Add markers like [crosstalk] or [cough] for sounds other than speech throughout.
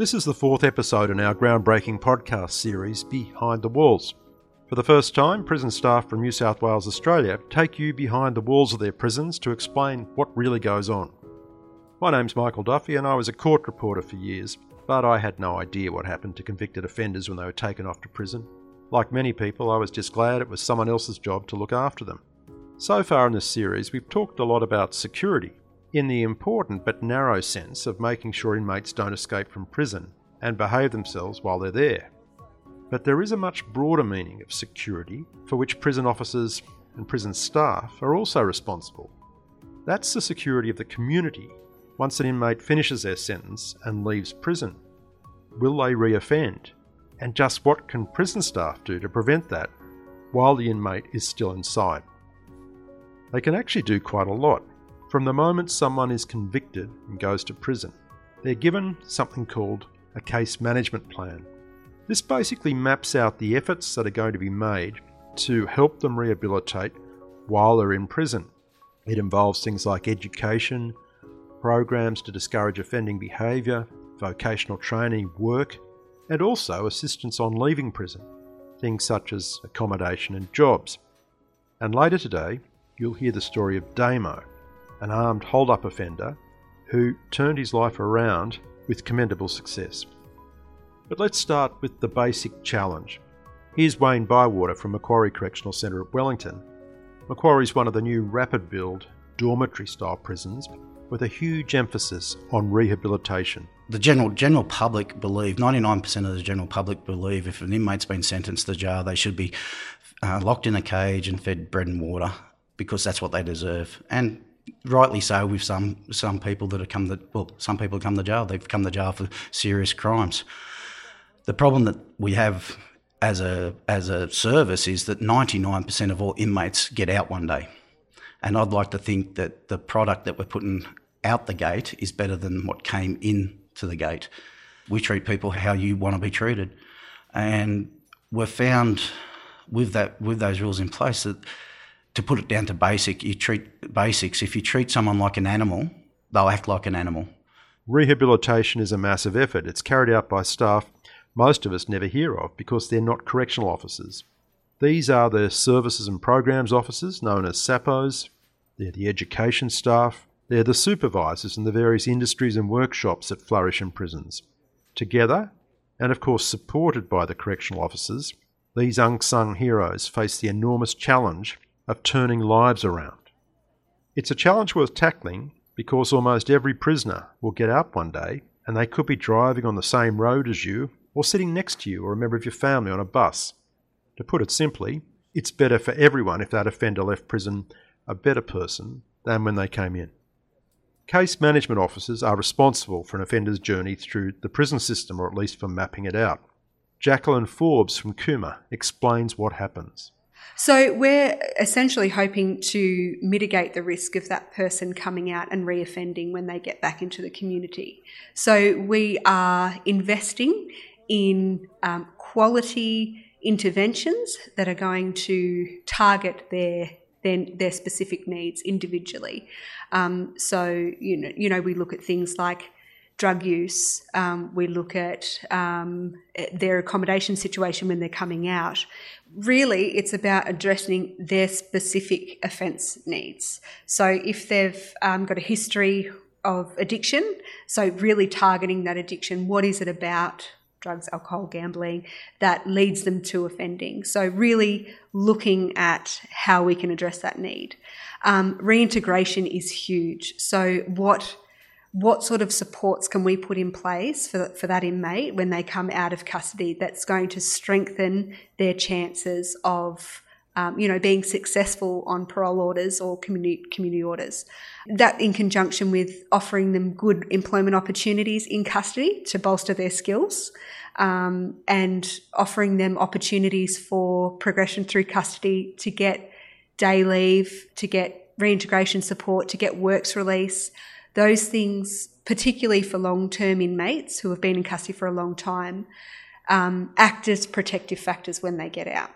This is the fourth episode in our groundbreaking podcast series, Behind the Walls. For the first time, prison staff from New South Wales, Australia take you behind the walls of their prisons to explain what really goes on. My name's Michael Duffy, and I was a court reporter for years, but I had no idea what happened to convicted offenders when they were taken off to prison. Like many people, I was just glad it was someone else's job to look after them. So far in this series, we've talked a lot about security, in the important but narrow sense of making sure inmates don't escape from prison and behave themselves while they're there. But there is a much broader meaning of security for which prison officers and prison staff are also responsible. That's the security of the community once an inmate finishes their sentence and leaves prison. Will they reoffend? And just what can prison staff do to prevent that while the inmate is still inside? They can actually do quite a lot. From the moment someone is convicted and goes to prison, they're given something called a case management plan. This basically maps out the efforts that are going to be made to help them rehabilitate while they're in prison. It involves things like education, programs to discourage offending behaviour, vocational training, work, and also assistance on leaving prison, things such as accommodation and jobs. And later today, you'll hear the story of Damo, an armed hold-up offender who turned his life around with commendable success. But let's start with the basic challenge. Here's Wayne Bywater from Macquarie Correctional Centre at Wellington. Macquarie is one of the new rapid build dormitory style prisons with a huge emphasis on rehabilitation. The general general public believe, 99% of the general public believe if an inmate's been sentenced to jail, they should be uh, locked in a cage and fed bread and water because that's what they deserve. And rightly so with some some people that have come to well some people come to jail. They've come to jail for serious crimes. The problem that we have as a as a service is that 99% of all inmates get out one day. And I'd like to think that the product that we're putting out the gate is better than what came in to the gate. We treat people how you want to be treated. And we're found with that with those rules in place that to put it down to basic, you treat basics. If you treat someone like an animal, they'll act like an animal. Rehabilitation is a massive effort. It's carried out by staff most of us never hear of because they're not correctional officers. These are the services and programs officers known as SAPOs. They're the education staff. They're the supervisors in the various industries and workshops that flourish in prisons. Together, and of course supported by the correctional officers, these unsung heroes face the enormous challenge of turning lives around. It's a challenge worth tackling because almost every prisoner will get out one day and they could be driving on the same road as you or sitting next to you or a member of your family on a bus. To put it simply, it's better for everyone if that offender left prison a better person than when they came in. Case management officers are responsible for an offender's journey through the prison system, or at least for mapping it out. Jacqueline Forbes from Cooma explains what happens. So we're essentially hoping to mitigate the risk of that person coming out and reoffending when they get back into the community. So we are investing in um, quality interventions that are going to target their their, their specific needs individually. Um, so you know, you know, we look at things like drug use. Um, we look at um, their accommodation situation when they're coming out. Really, it's about addressing their specific offence needs. So if they've um, got a history of addiction, so really targeting that addiction, what is it about drugs, alcohol, gambling that leads them to offending? So really looking at how we can address that need. Um, reintegration is huge. So what what sort of supports can we put in place for, for that inmate when they come out of custody that's going to strengthen their chances of um, you know being successful on parole orders or community community orders? That in conjunction with offering them good employment opportunities in custody to bolster their skills um, and offering them opportunities for progression through custody to get day leave to get reintegration support to get works release those things, particularly for long term inmates who have been in custody for a long time, um, act as protective factors when they get out.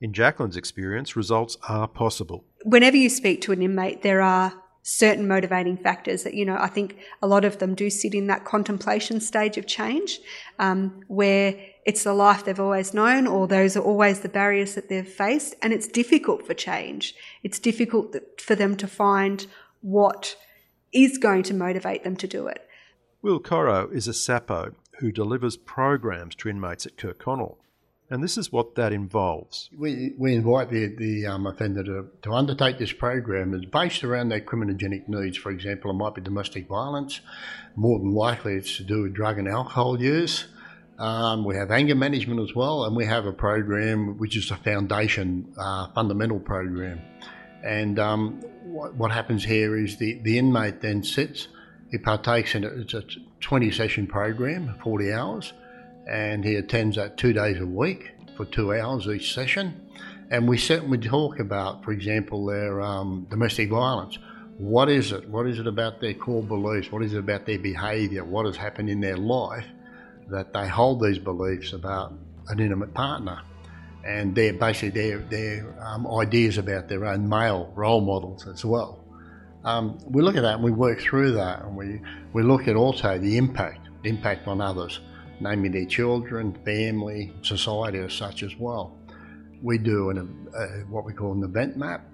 In Jacqueline's experience, results are possible. Whenever you speak to an inmate, there are certain motivating factors that, you know, I think a lot of them do sit in that contemplation stage of change um, where it's the life they've always known or those are always the barriers that they've faced and it's difficult for change. It's difficult for them to find what is going to motivate them to do it. Will Coro is a SAPO who delivers programs to inmates at Kirkconnell and this is what that involves. We, we invite the, the um, offender to, to undertake this program that's based around their criminogenic needs. For example, it might be domestic violence. More than likely, it's to do with drug and alcohol use. Um, we have anger management as well, and we have a program which is a foundation uh, fundamental program. And um, what, what, happens here is the, the inmate then sits, he partakes in it. It's a 20 session program, 40 hours and he attends that two days a week for two hours each session. And we sit and we talk about, for example, their um, domestic violence. What is it? What is it about their core beliefs? What is it about their behaviour? What has happened in their life that they hold these beliefs about an intimate partner? And they're basically their, their um, ideas about their own male role models as well. Um, we look at that and we work through that and we, we look at also the impact, impact on others namely their children, family, society as such as well. We do an, what we call an event map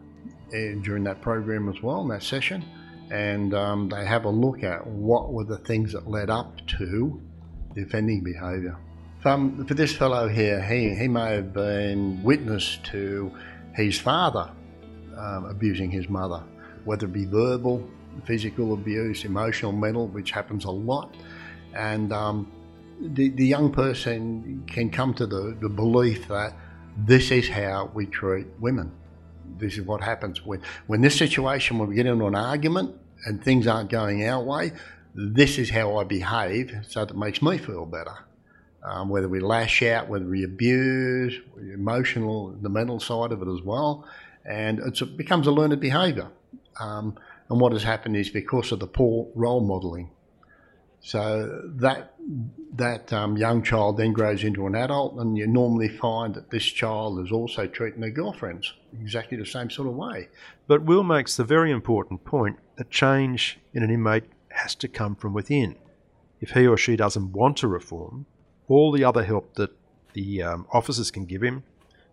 uh, during that program as well, in that session, and um, they have a look at what were the things that led up to the offending behaviour. Um, for this fellow here, he, he may have been witness to his father um, abusing his mother, whether it be verbal, physical abuse, emotional, mental, which happens a lot. And um, the, the young person can come to the, the belief that this is how we treat women. This is what happens when, when this situation, when we get into an argument and things aren't going our way, this is how I behave so that it makes me feel better. Um, whether we lash out, whether we abuse, emotional, the mental side of it as well. And it becomes a learned behaviour. Um, and what has happened is because of the poor role modelling so that that um, young child then grows into an adult, and you normally find that this child is also treating their girlfriends exactly the same sort of way. But Will makes the very important point that change in an inmate has to come from within. If he or she doesn't want to reform, all the other help that the um, officers can give him,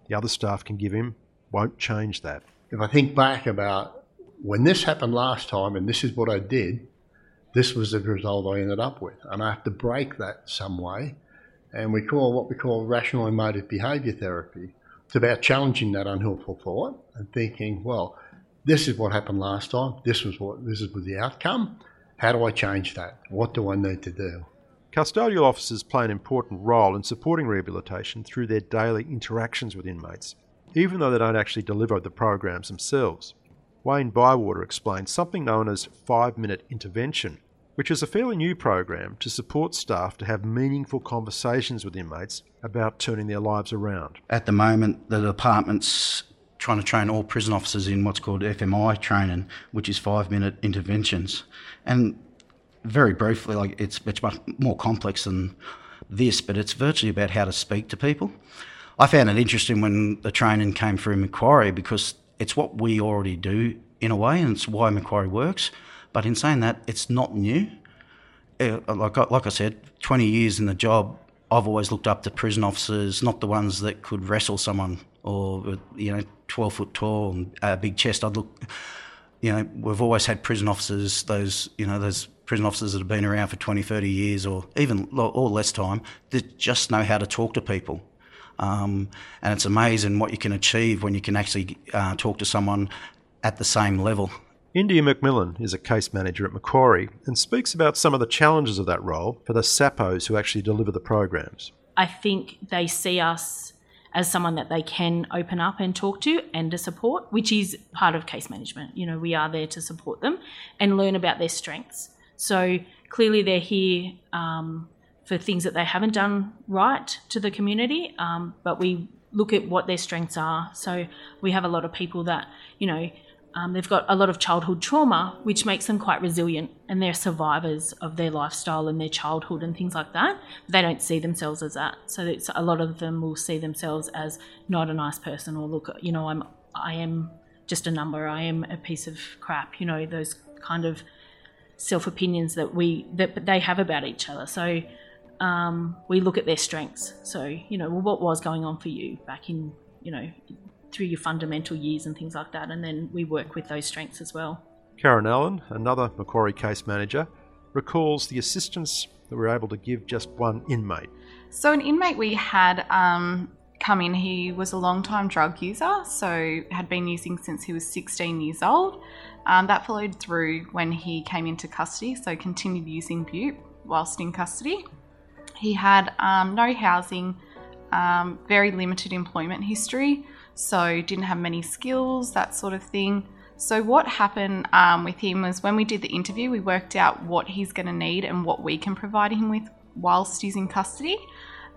the other staff can give him, won't change that. If I think back about when this happened last time, and this is what I did, this was the result I ended up with. And I have to break that some way. And we call what we call rational emotive behaviour therapy. It's about challenging that unhelpful thought and thinking, well, this is what happened last time. This was what this was the outcome. How do I change that? What do I need to do? Custodial officers play an important role in supporting rehabilitation through their daily interactions with inmates, even though they don't actually deliver the programs themselves. Wayne Bywater explains something known as five minute intervention, which is a fairly new program to support staff to have meaningful conversations with inmates about turning their lives around. At the moment, the department's trying to train all prison officers in what's called FMI training, which is five minute interventions. And very briefly, like it's, it's much more complex than this, but it's virtually about how to speak to people. I found it interesting when the training came through Macquarie because it's what we already do in a way, and it's why Macquarie works. But in saying that, it's not new. Uh, like, like I said, 20 years in the job, I've always looked up to prison officers, not the ones that could wrestle someone or, you know, 12 foot tall and a big chest. I'd look, you know, we've always had prison officers, those, you know, those prison officers that have been around for 20, 30 years or even or less time that just know how to talk to people um, and it's amazing what you can achieve when you can actually uh, talk to someone at the same level. India McMillan is a case manager at Macquarie and speaks about some of the challenges of that role for the SAPOs who actually deliver the programs. I think they see us as someone that they can open up and talk to and to support, which is part of case management. You know, we are there to support them and learn about their strengths. So clearly they're here um, for things that they haven't done right to the community, um, but we look at what their strengths are. So we have a lot of people that, you know, um, they've got a lot of childhood trauma, which makes them quite resilient, and they're survivors of their lifestyle and their childhood and things like that. They don't see themselves as that, so a lot of them will see themselves as not a nice person, or look, you know, I'm, I am just a number. I am a piece of crap. You know, those kind of self opinions that we that they have about each other. So um, we look at their strengths. So you know, well, what was going on for you back in you know through your fundamental years and things like that, and then we work with those strengths as well. Karen Allen, another Macquarie case manager, recalls the assistance that we were able to give just one inmate. So, an inmate we had um, come in, he was a long time drug user, so had been using since he was 16 years old. Um, that followed through when he came into custody, so continued using Bute whilst in custody. He had um, no housing, um, very limited employment history, so didn't have many skills, that sort of thing. So, what happened um, with him was when we did the interview, we worked out what he's going to need and what we can provide him with whilst he's in custody.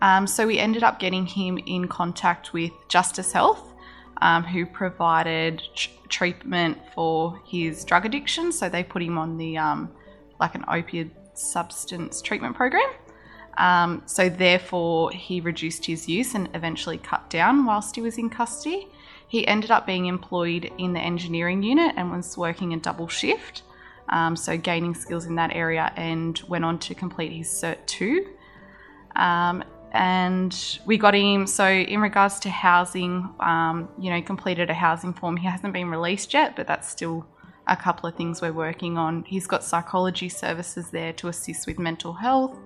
Um, so, we ended up getting him in contact with Justice Health, um, who provided tr- treatment for his drug addiction. So, they put him on the um, like an opiate substance treatment program. Um, so, therefore, he reduced his use and eventually cut down whilst he was in custody. He ended up being employed in the engineering unit and was working a double shift, um, so gaining skills in that area, and went on to complete his Cert 2. Um, and we got him, so in regards to housing, um, you know, completed a housing form. He hasn't been released yet, but that's still a couple of things we're working on. He's got psychology services there to assist with mental health,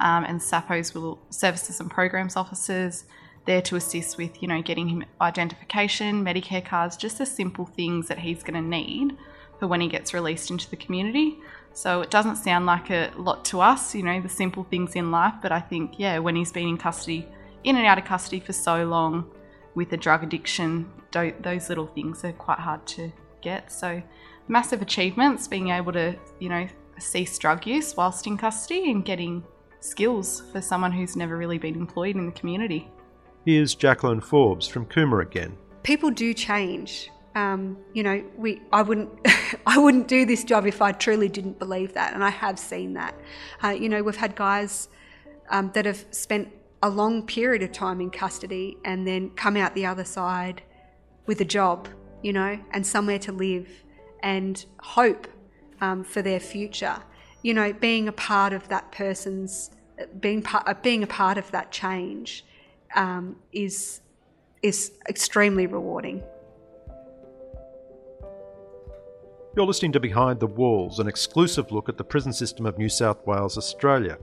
um, and SAPO's will, services and programs officers there to assist with, you know, getting him identification, Medicare cards, just the simple things that he's going to need for when he gets released into the community. So it doesn't sound like a lot to us, you know, the simple things in life, but I think, yeah, when he's been in custody, in and out of custody for so long with a drug addiction, those little things are quite hard to get. So massive achievements being able to, you know, cease drug use whilst in custody and getting skills for someone who's never really been employed in the community. Here's Jacqueline Forbes from Cooma again. People do change. Um, you know, we I wouldn't [laughs] I wouldn't do this job if I truly didn't believe that, and I have seen that. Uh, you know, we've had guys um, that have spent a long period of time in custody and then come out the other side with a job, you know, and somewhere to live and hope um, for their future. You know, being a part of that person's being part, being a part of that change um, is is extremely rewarding. You're listening to Behind the Walls, an exclusive look at the prison system of New South Wales, Australia.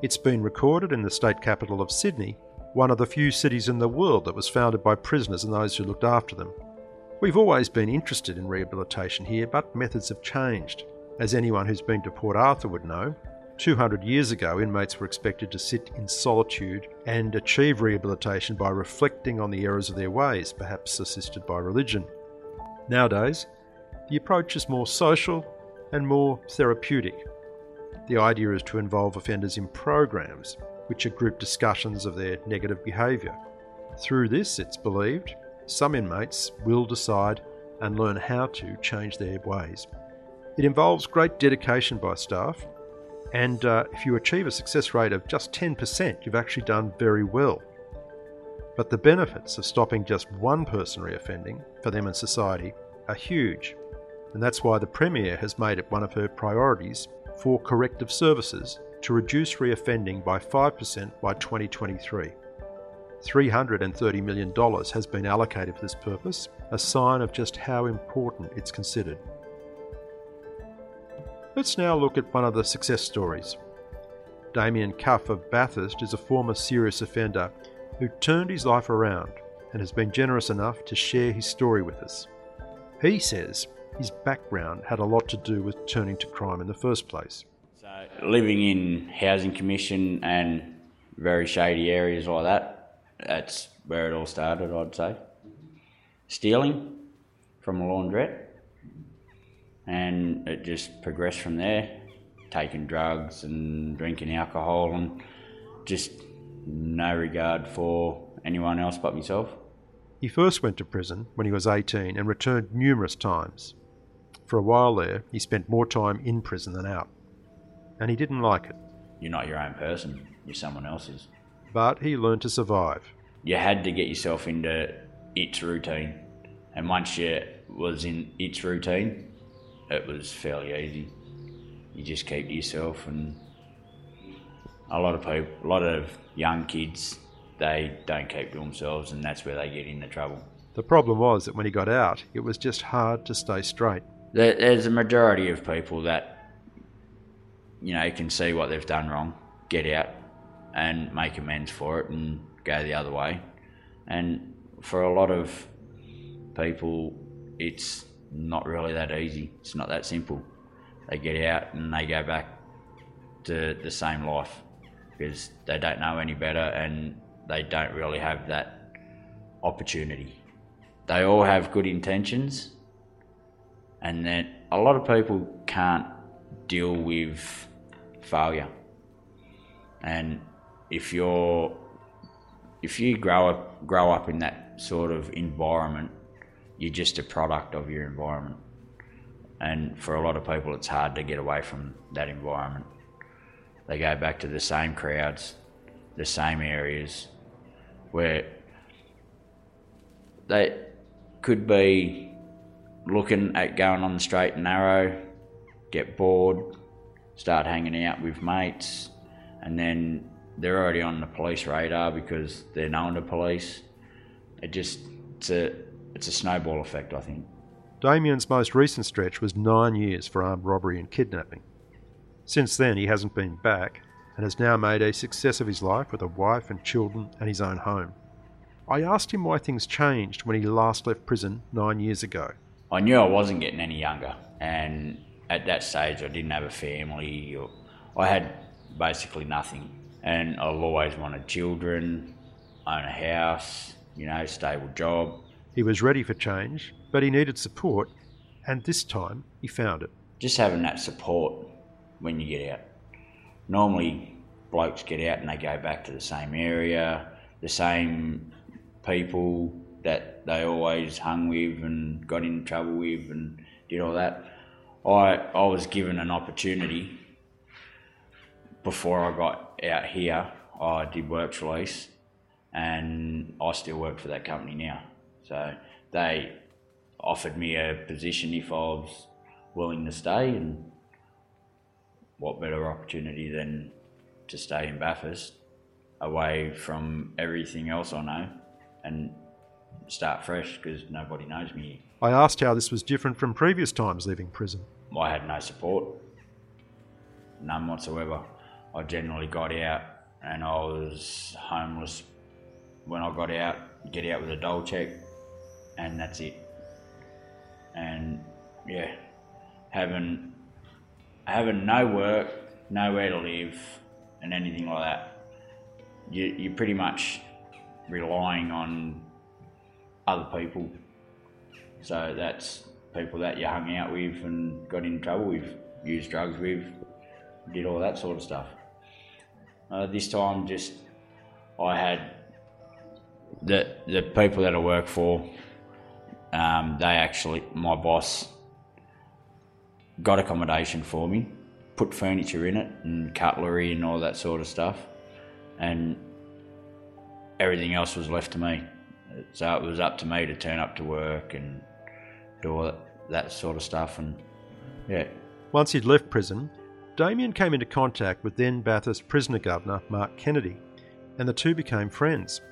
It's been recorded in the state capital of Sydney, one of the few cities in the world that was founded by prisoners and those who looked after them. We've always been interested in rehabilitation here, but methods have changed. As anyone who's been to Port Arthur would know, 200 years ago, inmates were expected to sit in solitude and achieve rehabilitation by reflecting on the errors of their ways, perhaps assisted by religion. Nowadays, the approach is more social and more therapeutic. The idea is to involve offenders in programs, which are group discussions of their negative behaviour. Through this, it's believed, some inmates will decide and learn how to change their ways. It involves great dedication by staff and uh, if you achieve a success rate of just 10%, you've actually done very well. But the benefits of stopping just one person reoffending for them and society are huge. And that's why the Premier has made it one of her priorities for corrective services to reduce reoffending by 5% by 2023. $330 million has been allocated for this purpose, a sign of just how important it's considered. Let's now look at one of the success stories. Damien Cuff of Bathurst is a former serious offender who turned his life around and has been generous enough to share his story with us. He says his background had a lot to do with turning to crime in the first place. So, living in housing commission and very shady areas like that, that's where it all started, I'd say. Stealing from a laundrette and it just progressed from there. Taking drugs and drinking alcohol and just no regard for anyone else but myself. He first went to prison when he was 18 and returned numerous times. For a while there, he spent more time in prison than out. And he didn't like it. You're not your own person, you're someone else's. But he learned to survive. You had to get yourself into its routine. And once you was in its routine, it was fairly easy. You just keep to yourself, and a lot of people, a lot of young kids, they don't keep to themselves, and that's where they get into trouble. The problem was that when he got out, it was just hard to stay straight. There's a majority of people that, you know, can see what they've done wrong, get out, and make amends for it, and go the other way. And for a lot of people, it's not really that easy. It's not that simple. They get out and they go back to the same life because they don't know any better and they don't really have that opportunity. They all have good intentions, and then a lot of people can't deal with failure. And if you're if you grow up grow up in that sort of environment, you're just a product of your environment. And for a lot of people, it's hard to get away from that environment. They go back to the same crowds, the same areas, where they could be looking at going on the straight and narrow, get bored, start hanging out with mates, and then they're already on the police radar because they're known to police. It just it's a it's a snowball effect, I think. Damien's most recent stretch was nine years for armed robbery and kidnapping. Since then, he hasn't been back and has now made a success of his life with a wife and children and his own home. I asked him why things changed when he last left prison nine years ago. I knew I wasn't getting any younger, and at that stage, I didn't have a family. Or I had basically nothing, and I've always wanted children, own a house, you know, stable job. He was ready for change, but he needed support, and this time he found it. Just having that support when you get out. Normally, blokes get out and they go back to the same area, the same people that they always hung with and got in trouble with and did all that. I, I was given an opportunity before I got out here. I did works release and I still work for that company now. So they offered me a position if I was willing to stay, and what better opportunity than to stay in Bathurst, away from everything else I know, and start fresh because nobody knows me. I asked how this was different from previous times leaving prison. I had no support, none whatsoever. I generally got out and I was homeless when I got out, get out with a dole check, and that's it. And yeah, having having no work, nowhere to live, and anything like that, you, you're pretty much relying on other people. So that's people that you hung out with and got in trouble with, used drugs with, did all that sort of stuff. Uh, this time, just I had the the people that I work for, um, they actually my boss got accommodation for me, put furniture in it and cutlery and all that sort of stuff, and everything else was left to me. So it was up to me to turn up to work and do all that, sort of stuff, and yeah. Once he'd left prison, Damien came into contact with then Bathurst prisoner governor Mark Kennedy, and the two became friends.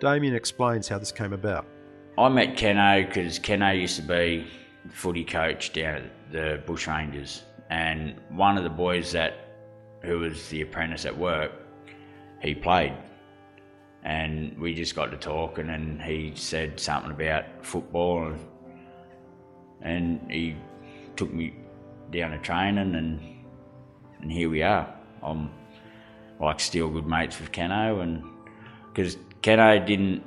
Damien explains how this came about. I met Keno because Keno used to be footy coach down at the Bush Rangers, and one of the boys that who was the apprentice at work, he played, and we just got to talking, and he said something about football, and, and he took me down to training, and and here we are. I'm like still good mates with Keno, and because Keno didn't.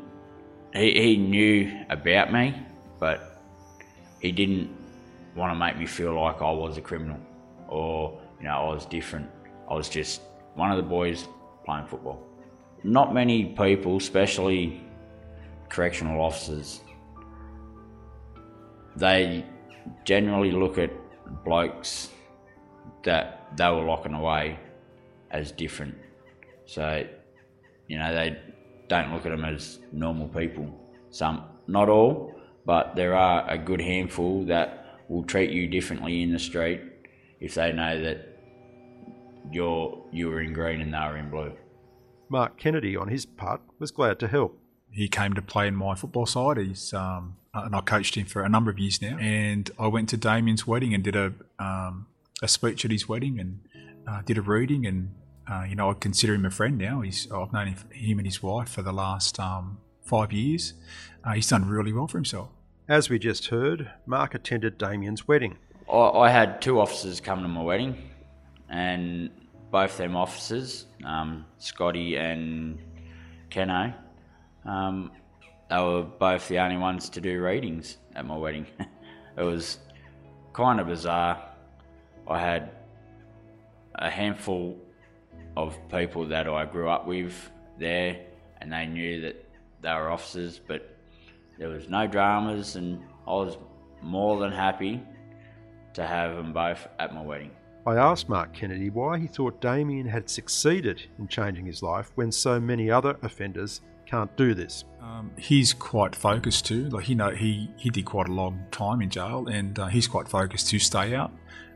He, he knew about me, but he didn't want to make me feel like I was a criminal or, you know, I was different. I was just one of the boys playing football. Not many people, especially correctional officers, they generally look at blokes that they were locking away as different. So, you know, they don't look at them as normal people. Some, not all, but there are a good handful that will treat you differently in the street if they know that you're you were in green and they were in blue. Mark Kennedy, on his part, was glad to help. He came to play in my football side. He's um, and I coached him for a number of years now. And I went to Damien's wedding and did a um, a speech at his wedding and uh, did a reading. And uh, you know, I consider him a friend now. He's I've known him, him and his wife for the last um, five years. Uh, he's done really well for himself. As we just heard, Mark attended Damien's wedding. I, I had two officers come to my wedding, and both them officers, um, Scotty and Keno, um, they were both the only ones to do readings at my wedding. [laughs] it was kind of bizarre. I had a handful of people that I grew up with there, and they knew that they were officers, but there was no dramas, and I was more than happy to have them both at my wedding. I asked Mark Kennedy why he thought Damien had succeeded in changing his life when so many other offenders can't do this. Um, he's quite focused too. Like he know he he did quite a long time in jail, and uh, he's quite focused to stay out,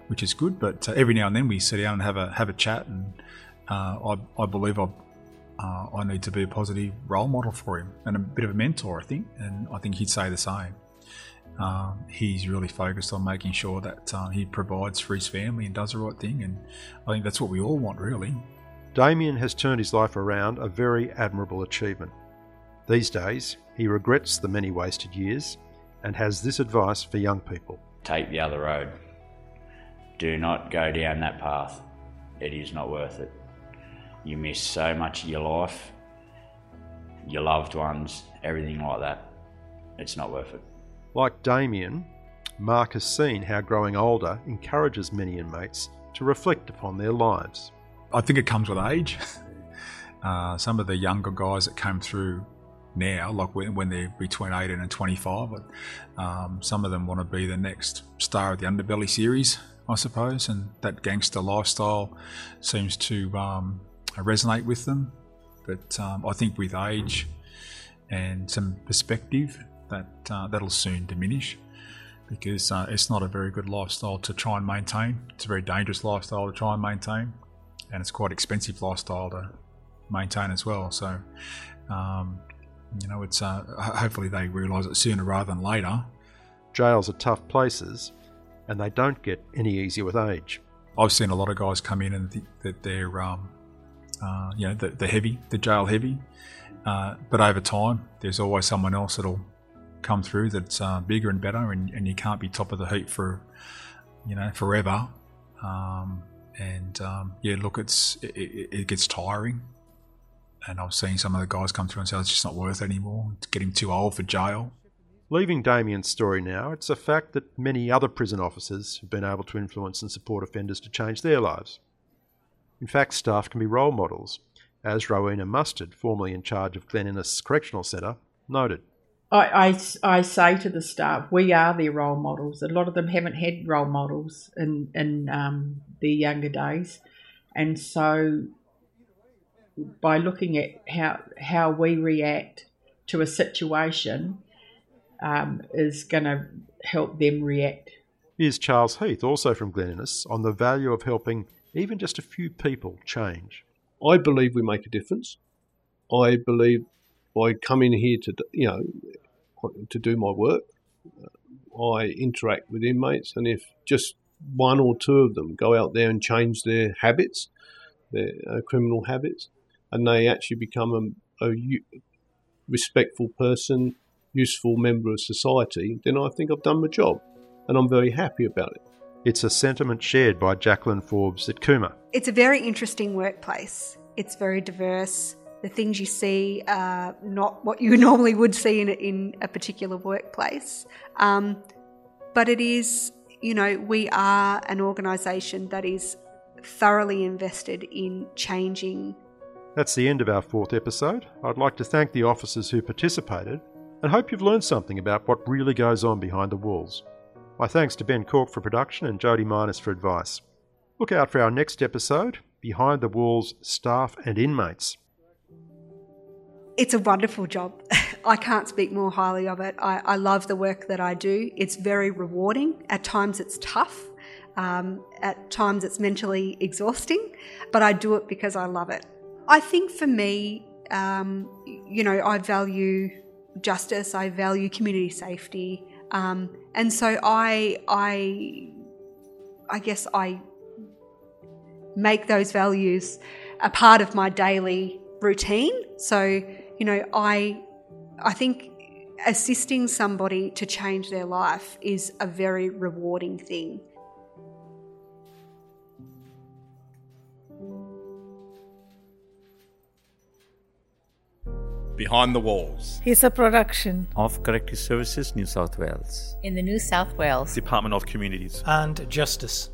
which is good. But uh, every now and then we sit down and have a have a chat, and I I believe I. Uh, I need to be a positive role model for him and a bit of a mentor, I think, and I think he'd say the same. Um, he's really focused on making sure that uh, he provides for his family and does the right thing, and I think that's what we all want, really. Damien has turned his life around, a very admirable achievement. These days, he regrets the many wasted years and has this advice for young people Take the other road. Do not go down that path. It is not worth it. You miss so much of your life, your loved ones, everything like that. It's not worth it. Like Damien, Mark has seen how growing older encourages many inmates to reflect upon their lives. I think it comes with age. [laughs] Uh, some of the younger guys that came through now, like when, when they're between 18 and 25, um, some of them want to be the next star of the Underbelly series, I suppose, and that gangster lifestyle seems to um, resonate with them. But um, I think with age and some perspective, that uh, that'll soon diminish because uh, it's not a very good lifestyle to try and maintain. It's a very dangerous lifestyle to try and maintain, and it's quite expensive lifestyle to maintain as well. So, um, you know, it's uh, hopefully they realise it sooner rather than later. Jails are tough places, and they don't get any easier with age. I've seen a lot of guys come in and think that they're, um, uh, you know, the, the heavy, the jail heavy. Uh, but over time, there's always someone else that'll come through that's uh, bigger and better, and, and you can't be top of the heap for, you know, forever. Um, and um, yeah, look, it's it, it, gets tiring. And I've seen some of the guys come through and say it's just not worth it anymore. It's getting too old for jail. Leaving Damien's story now, it's a fact that many other prison officers have been able to influence and support offenders to change their lives. In fact, staff can be role models, as Rowena Mustard, formerly in charge of Glen Innes Correctional Centre, noted. I, I, I say to the staff, we are their role models. A lot of them haven't had role models in, in um, their younger days. And so by looking at how, how we react to a situation um, is going to help them react. Here's Charles Heath, also from Glen Innes, on the value of helping even just a few people change. I believe we make a difference. I believe by coming here to you know to do my work, I interact with inmates, and if just one or two of them go out there and change their habits, their uh, criminal habits, and they actually become a, a respectful person, useful member of society, then I think I've done my job, and I'm very happy about it. It's a sentiment shared by Jacqueline Forbes at Cooma. It's a very interesting workplace. It's very diverse the things you see are not what you [laughs] normally would see in a, in a particular workplace. Um, but it is, you know, we are an organisation that is thoroughly invested in changing. That's the end of our fourth episode. I'd like to thank the officers who participated and hope you've learned something about what really goes on behind the walls. My thanks to Ben Cork for production and Jody Minus for advice. Look out for our next episode Behind the Walls Staff and Inmates. It's a wonderful job. [laughs] I can't speak more highly of it. I, I love the work that I do. It's very rewarding. At times it's tough. Um, at times it's mentally exhausting, but I do it because I love it. I think for me, um, you know, I value justice. I value community safety, um, and so I, I, I guess I make those values a part of my daily routine. So, you know, I, I think assisting somebody to change their life is a very rewarding thing. Behind the Walls. Is a production of Corrective Services New South Wales. In the New South Wales. Department of Communities. And Justice